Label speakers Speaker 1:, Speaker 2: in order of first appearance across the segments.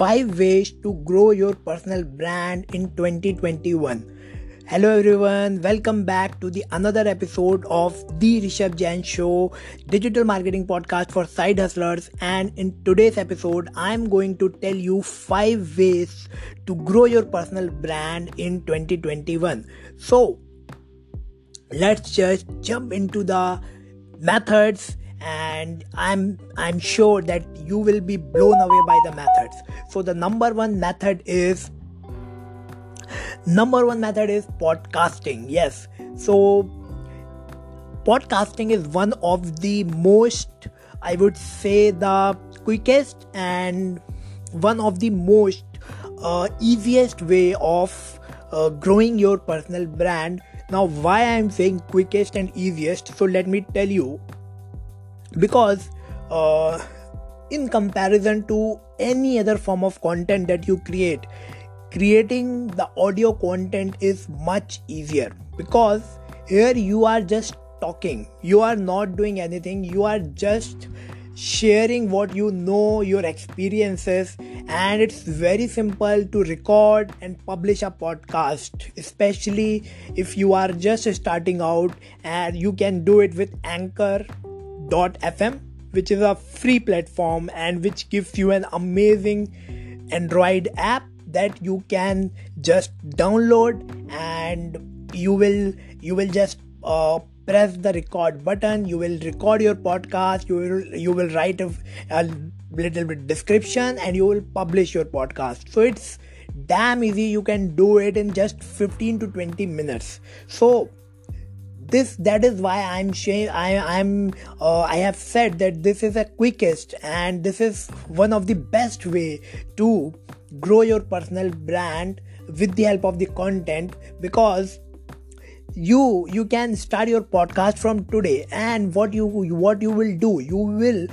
Speaker 1: 5 ways to grow your personal brand in 2021 hello everyone. Welcome back to the another episode of the rishabh jain show digital marketing podcast for side hustlers. And in today's episode i'm going to tell you 5 ways to grow your personal brand in 2021 so let's just jump into the methods and i'm i'm sure that you will be blown away by the methods. So the number one method is number one method is podcasting. Yes. So podcasting is one of the most i would say the quickest and one of the most uh, easiest way of uh, growing your personal brand. Now why i'm saying quickest and easiest? So let me tell you because uh, in comparison to any other form of content that you create creating the audio content is much easier. Because here you are just talking. You are not doing anything. You are just sharing what you know your experiences. And it's very simple to record and publish a podcast especially if you are just starting out and you can do it with anchor FM, which is a free platform and which gives you an amazing Android app that you can just download and you will you will just uh, press the record button. You will record your podcast. You will you will write a, a little bit description and you will publish your podcast. So it's damn easy. You can do it in just 15 to 20 minutes. So this that is why i'm saying i i'm uh, i have said that this is the quickest and this is one of the best way to grow your personal brand with the help of the content because you you can start your podcast from today and what you what you will do you will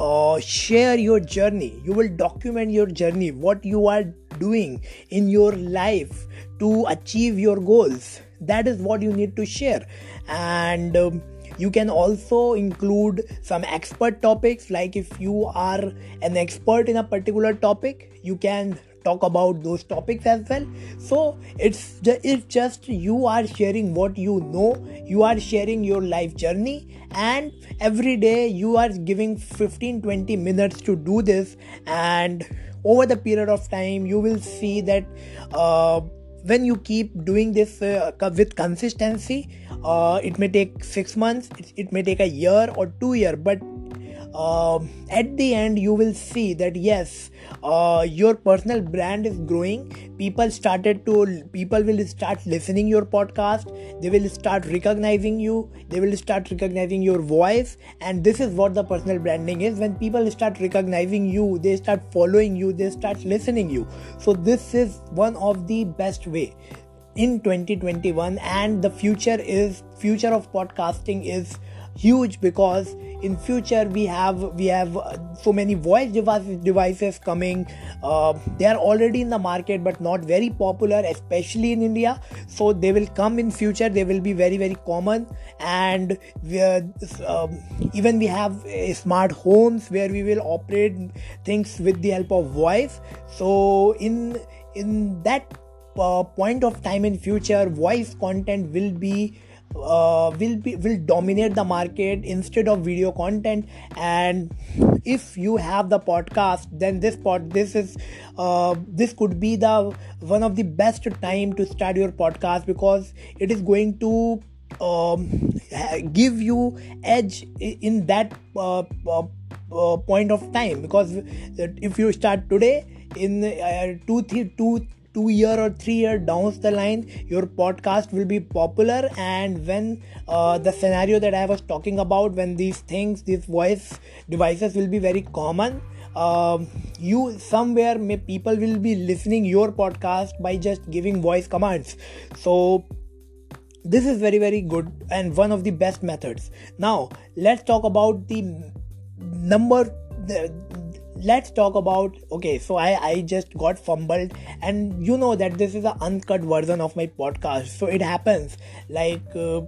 Speaker 1: uh, share your journey. You will document your journey what you are doing in your life to achieve your goals that is what you need to share. And um, you can also include some expert topics like if you are an expert in a particular topic you can talk about those topics as well. So it's it's just you are sharing what you know you are sharing your life journey and every day you are giving 15 20 minutes to do this. And over the period of time you will see that uh, when you keep doing this uh, with consistency uh, it may take six months it, it, may take a year or two year but uh, at the end you will see that yes uh, your personal brand is growing. People started to people will start listening your podcast. They will start recognizing you. They will start recognizing your voice. And this is what the personal branding is. When people start recognizing you they start following you. They start listening you. So this is one of the best way in 2021 and the future is future of podcasting is huge because in future we have we have uh, so many voice devices, devices coming. Uh, they are already in the market but not very popular especially in india. So they will come in future. They will be very very common. And we are, um, even we have uh, smart homes where we will operate things with the help of voice. So in in that uh, point of time in future voice content will be uh, will be will dominate the market instead of video content. And if you have the podcast then this pod this is uh, this could be the one of the best time to start your podcast because it is going to um, give you edge in that uh, uh, uh, point of time. Because if you start today in uh, two, three, two two year or three year down the line your podcast will be popular. And when uh, the scenario that i was talking about when these things these voice devices will be very common um, you somewhere may people will be listening your podcast by just giving voice commands. So this is very very good and one of the best methods. Now let's talk about the number the, let's talk about okay so i i just got fumbled and you know that this is an uncut version of my podcast. So it happens. Like uh,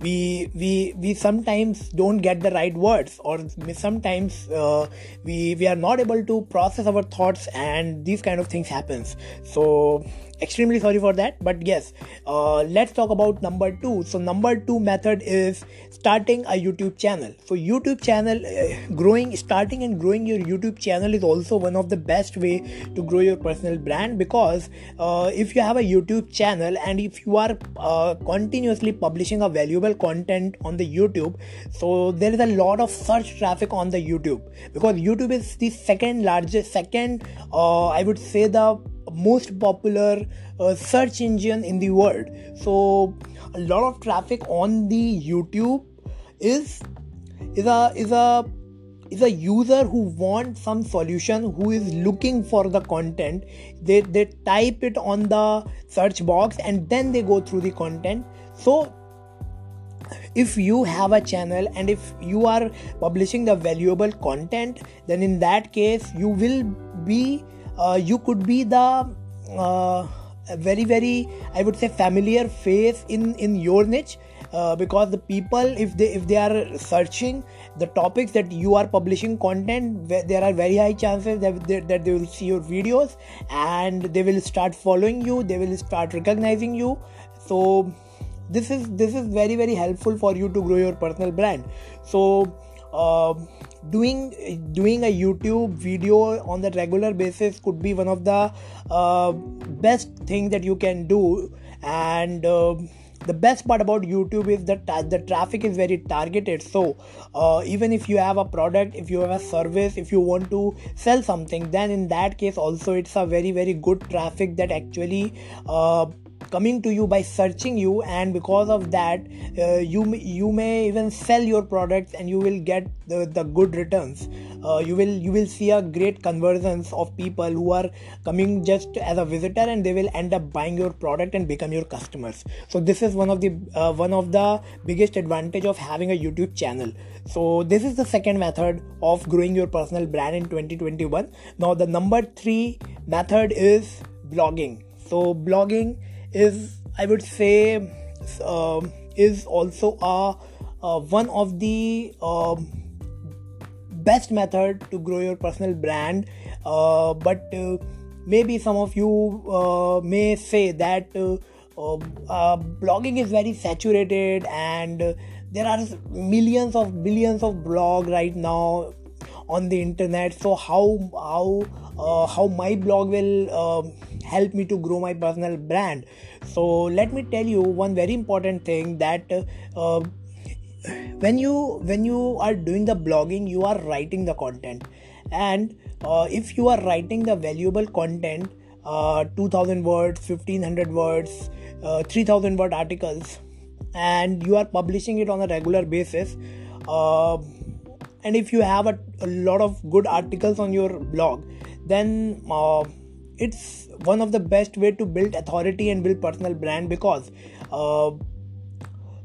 Speaker 1: we we we sometimes don't get the right words or sometimes uh, we we are not able to process our thoughts and these kind of things happens. So extremely sorry for that but yes uh, let's talk about number two. So number two method is starting a youtube channel. So youtube channel uh, growing starting and growing your youtube channel is also one of the best way to grow your personal brand because uh, if you have a youtube channel and if you are uh, continuously publishing a valuable content on the youtube so there is a lot of search traffic on the youtube because youtube is the second largest second uh, i would say the most popular uh, search engine in the world. So a lot of traffic on the youtube is is a is a is a user who wants some solution who is looking for the content. They they type it on the search box and then they go through the content. So if you have a channel and if you are publishing the valuable content then in that case you will be you could be the uh, very very i would say familiar face in in your niche uh, because the people if they if they are searching the topics that you are publishing content there are very high chances that they, that they will see your videos and they will start following you they will start recognizing you. So this is this is very very helpful for you to grow your personal brand. So uh, doing doing a youtube video on the regular basis could be one of the uh, best thing that you can do. And uh, the best part about youtube is that the traffic is very targeted. So uh, even if you have a product if you have a service if you want to sell something then in that case also it's a very very good traffic that actually uh, coming to you by searching you and because of that uh, you you may even sell your products and you will get the, the good returns. Uh, you will you will see a great conversions of people who are coming just as a visitor and they will end up buying your product and become your customers. So this is one of the uh, one of the biggest advantage of having a youtube channel. So this is the second method of growing your personal brand in 2021 now the number 3 method is blogging. So blogging is I would say uh, is also a uh, one of the uh, best method to grow your personal brand. Uh, but uh, maybe some of you uh, may say that blogging is very saturated and there are millions of billions of blog right now on the internet so how how uh, how my blog will uh, help me to grow my personal brand. So let me tell you one very important thing that uh, when you when you are doing the blogging you are writing the content. And uh, if you are writing the valuable content uh, 2000 words 1500 words uh, 3000 word articles and you are publishing it on a regular basis and if you have a, a lot of good articles on your blog then uh, it's one of the best way to build authority and build personal brand because uh,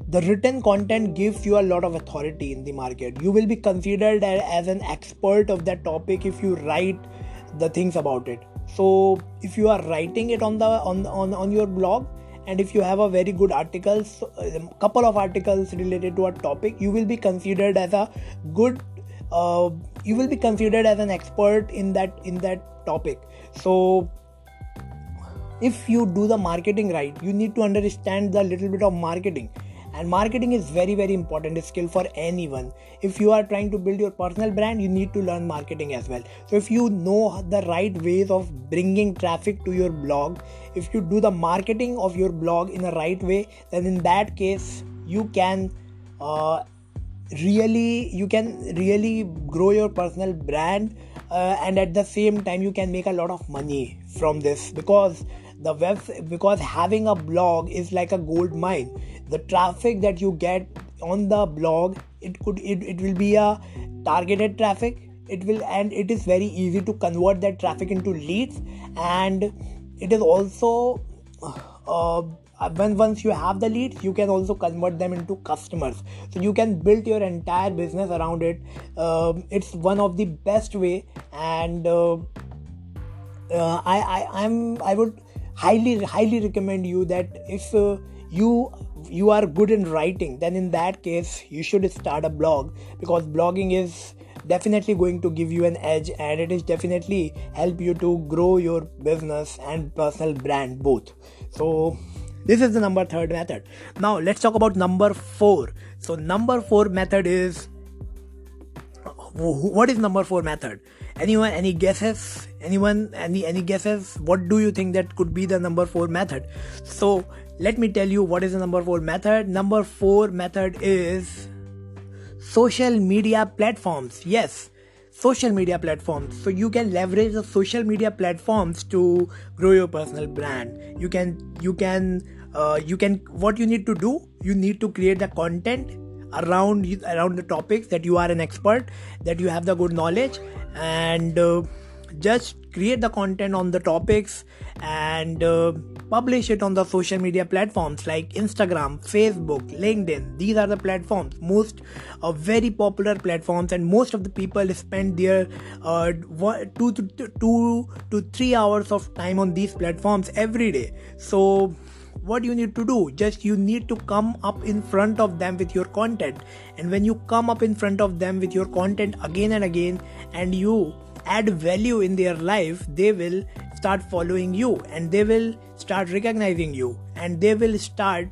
Speaker 1: the written content gives you a lot of authority in the market. You will be considered as an expert of that topic if you write the things about it. So if you are writing it on the on on, on your blog and if you have a very good articles a couple of articles related to a topic you will be considered as a good uh, you will be considered as an expert in that in that topic so if you do the marketing right you need to understand the little bit of marketing. And marketing is very very important skill for anyone. If you are trying to build your personal brand you need to learn marketing as well. So if you know the right ways of bringing traffic to your blog if you do the marketing of your blog in the right way then in that case you can uh, really you can really grow your personal brand uh, and at the same time you can make a lot of money from this because the web because having a blog is like a gold mine. The traffic that you get on the blog it could it, it will be a targeted traffic. It will and it is very easy to convert that traffic into leads. And it is also uh, when once you have the leads you can also convert them into customers. So you can build your entire business around it. Um, it's one of the best way and uh, uh, I, I i'm i would highly highly recommend you that if uh, you you are good in writing then in that case you should start a blog because blogging is definitely going to give you an edge and it is definitely help you to grow your business and personal brand both. So this is the number third method. Now let's talk about number four. So number four method is what is number four method? Anyone any guesses? Anyone any any guesses? What do you think that could be the number four method? So let me tell you what is the number four method. Number four method is social media platforms. Yes social media platforms. So you can leverage the social media platforms to grow your personal brand. You can you can uh, you can what you need to do you need to create the content around around the topics that you are an expert that you have the good knowledge and uh, just create the content on the topics and uh, publish it on the social media platforms like instagram facebook linkedin. These are the platforms. Most uh, very popular platforms and most of the people spend their uh, two to two to three hours of time on these platforms every day. So what you need to do just you need to come up in front of them with your content. And when you come up in front of them with your content again and again and you add value in their life they will start following you and they will start recognizing you and they will start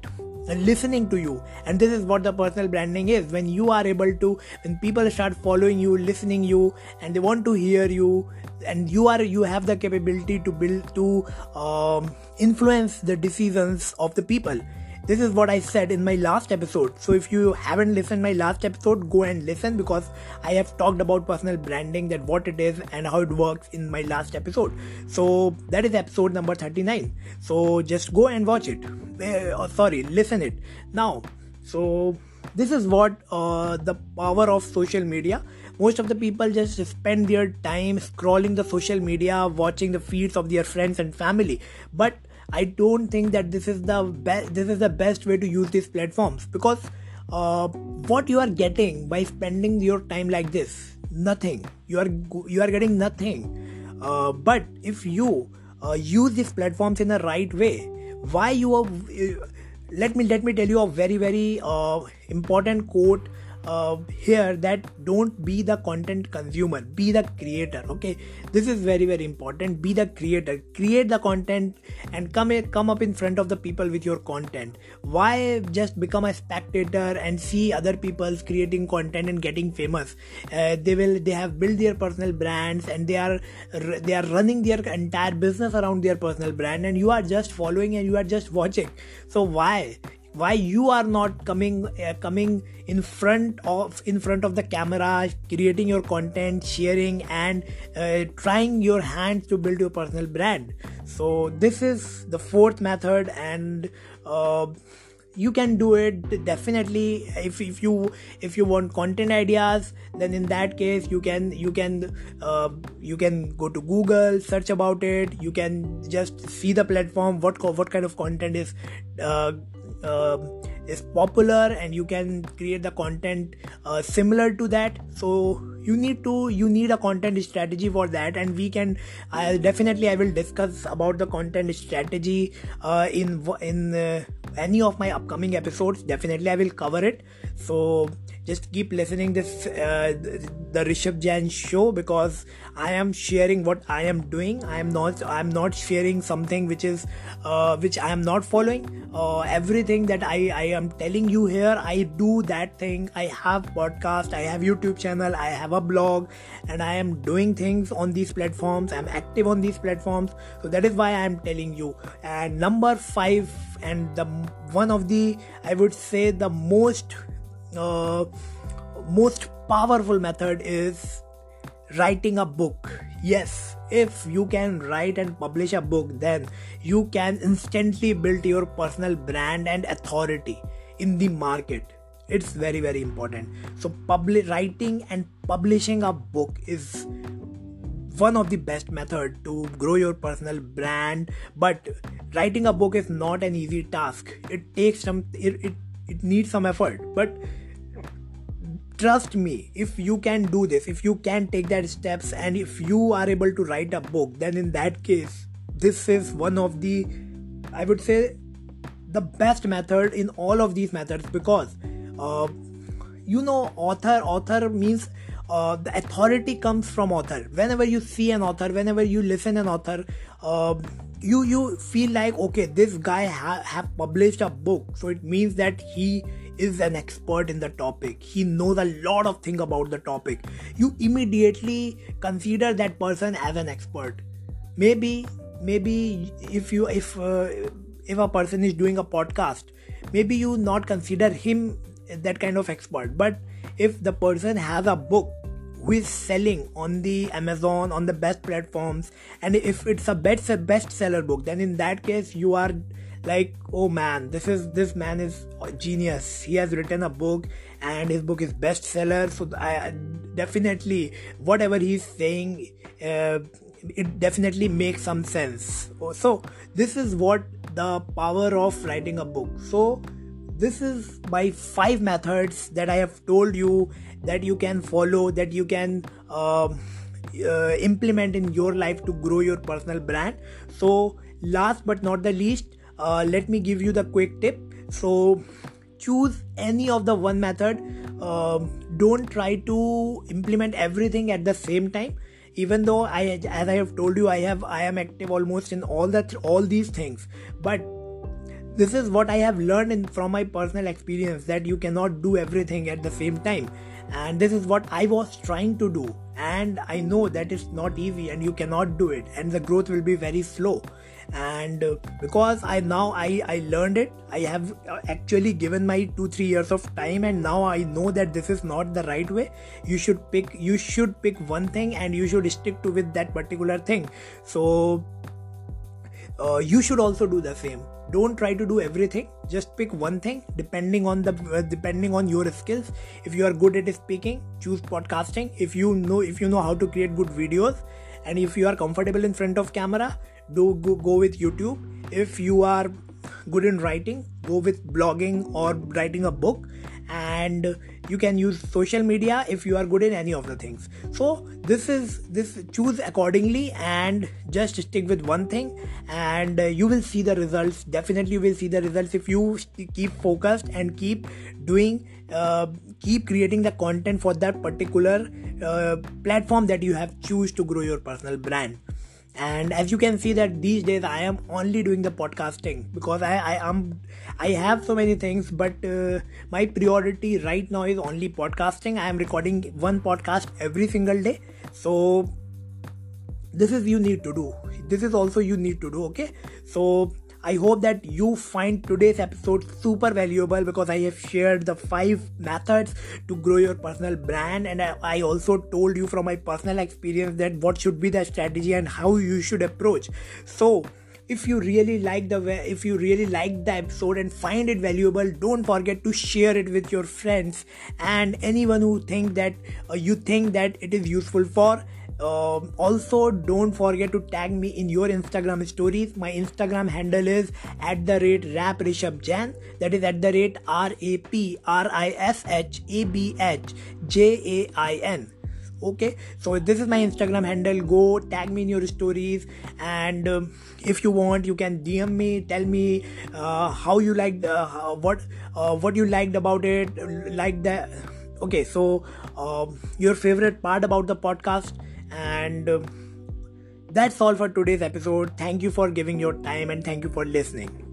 Speaker 1: listening to you. And this is what the personal branding is. When you are able to when people start following you listening you and they want to hear you and you are you have the capability to build to um, influence the decisions of the people this is what i said in my last episode. So if you haven't listened my last episode go and listen because i have talked about personal branding that what it is and how it works in my last episode. So that is episode number 39 so just go and watch it. Uh, sorry listen it. Now so this is what uh, the power of social media. Most of the people just spend their time scrolling the social media watching the feeds of their friends and family. But i don't think that this is the best this is the best way to use these platforms because uh, what you are getting by spending your time like this nothing. You are you are getting nothing. Uh, but if you uh, use these platforms in the right way why you are uh, let me let me tell you a very very uh, important quote uh, here that don't be the content consumer be the creator okay? This is very very important. Be the creator. Create the content and come come up in front of the people with your content. Why just become a spectator and see other people's creating content and getting famous? Uh, they will they have built their personal brands and they are they are running their entire business around their personal brand and you are just following and you are just watching. So why why you are not coming uh, coming in front of in front of the camera creating your content sharing and uh, trying your hands to build your personal brand. So this is the fourth method and uh, you can do it definitely. If, if you if you want content ideas then in that case you can you can uh, you can go to google search about it. You can just see the platform what what kind of content is uh, uh, is popular and you can create the content uh, similar to that. So you need to you need a content strategy for that. And we can i definitely i will discuss about the content strategy uh, in in uh, any of my upcoming episodes definitely i will cover it so just keep listening this uh, the Rishabh Jain show because I am sharing what I am doing. I am not I am not sharing something which is uh, which I am not following. Uh, everything that I I am telling you here, I do that thing. I have podcast, I have YouTube channel, I have a blog, and I am doing things on these platforms. I'm active on these platforms, so that is why I am telling you. And number five, and the one of the I would say the most uh, most powerful method is writing a book. Yes if you can write and publish a book then you can instantly build your personal brand and authority in the market. It's very very important. So public writing and publishing a book is one of the best method to grow your personal brand but writing a book is not an easy task. It takes some it, it, it needs some effort but trust me if you can do this if you can take that steps and if you are able to write a book then in that case this is one of the i would say the best method in all of these methods because uh, you know author author means uh, the authority comes from author. Whenever you see an author whenever you listen an author uh, you you feel like okay this guy ha- have published a book. So it means that he is an expert in the topic. He knows a lot of things about the topic. You immediately consider that person as an expert. Maybe maybe if you if uh, if a person is doing a podcast maybe you not consider him that kind of expert but if the person has a book who is selling on the amazon on the best platforms and if it's a best bestseller book then in that case you are like oh man this is this man is genius. He has written a book and his book is bestseller. So i definitely whatever he's saying uh, it definitely makes some sense. So this is what the power of writing a book. So this is my five methods that i have told you that you can follow that you can uh, uh, implement in your life to grow your personal brand. So last but not the least uh, let me give you the quick tip. So choose any of the one method. Um, don't try to implement everything at the same time. Even though i as i have told you i have i am active almost in all that all these things. But this is what i have learned in, from my personal experience that you cannot do everything at the same time. And this is what i was trying to do. And i know that it's not easy and you cannot do it. And the growth will be very slow. And uh, because i now i i learned it. I have uh, actually given my 2 3 years of time. And now i know that this is not the right way. You should pick you should pick one thing and you should stick to with that particular thing. So uh, you should also do the same. Don't try to do everything. Just pick one thing depending on the uh, depending on your skills. If you are good at speaking choose podcasting. If you know if you know how to create good videos and if you are comfortable in front of camera do go, go with youtube. If you are good in writing go with blogging or writing a book and you can use social media if you are good in any of the things. So this is this choose accordingly and just stick with one thing and you will see the results. Definitely you will see the results if you keep focused and keep doing uh, keep creating the content for that particular uh, platform that you have choose to grow your personal brand and as you can see that these days i am only doing the podcasting because i i am i have so many things but uh, my priority right now is only podcasting. I am recording one podcast every single day. So this is you need to do. This is also you need to do okay? So I hope that you find today's episode super valuable because I have shared the five methods to grow your personal brand, and I, also told you from my personal experience that what should be the strategy and how you should approach. So, if you really like the if you really like the episode and find it valuable don't forget to share it with your friends and anyone who think that uh, you think that it is useful for um, also, don't forget to tag me in your Instagram stories. My Instagram handle is at the rate rap Rishabh. That is at the rate R A P R I S H A B H J A I N. Okay, so this is my Instagram handle. Go tag me in your stories, and um, if you want, you can DM me. Tell me uh, how you liked, uh, what uh, what you liked about it, like that. Okay, so um, your favorite part about the podcast and uh, that's all for today's episode. Thank you for giving your time and thank you for listening.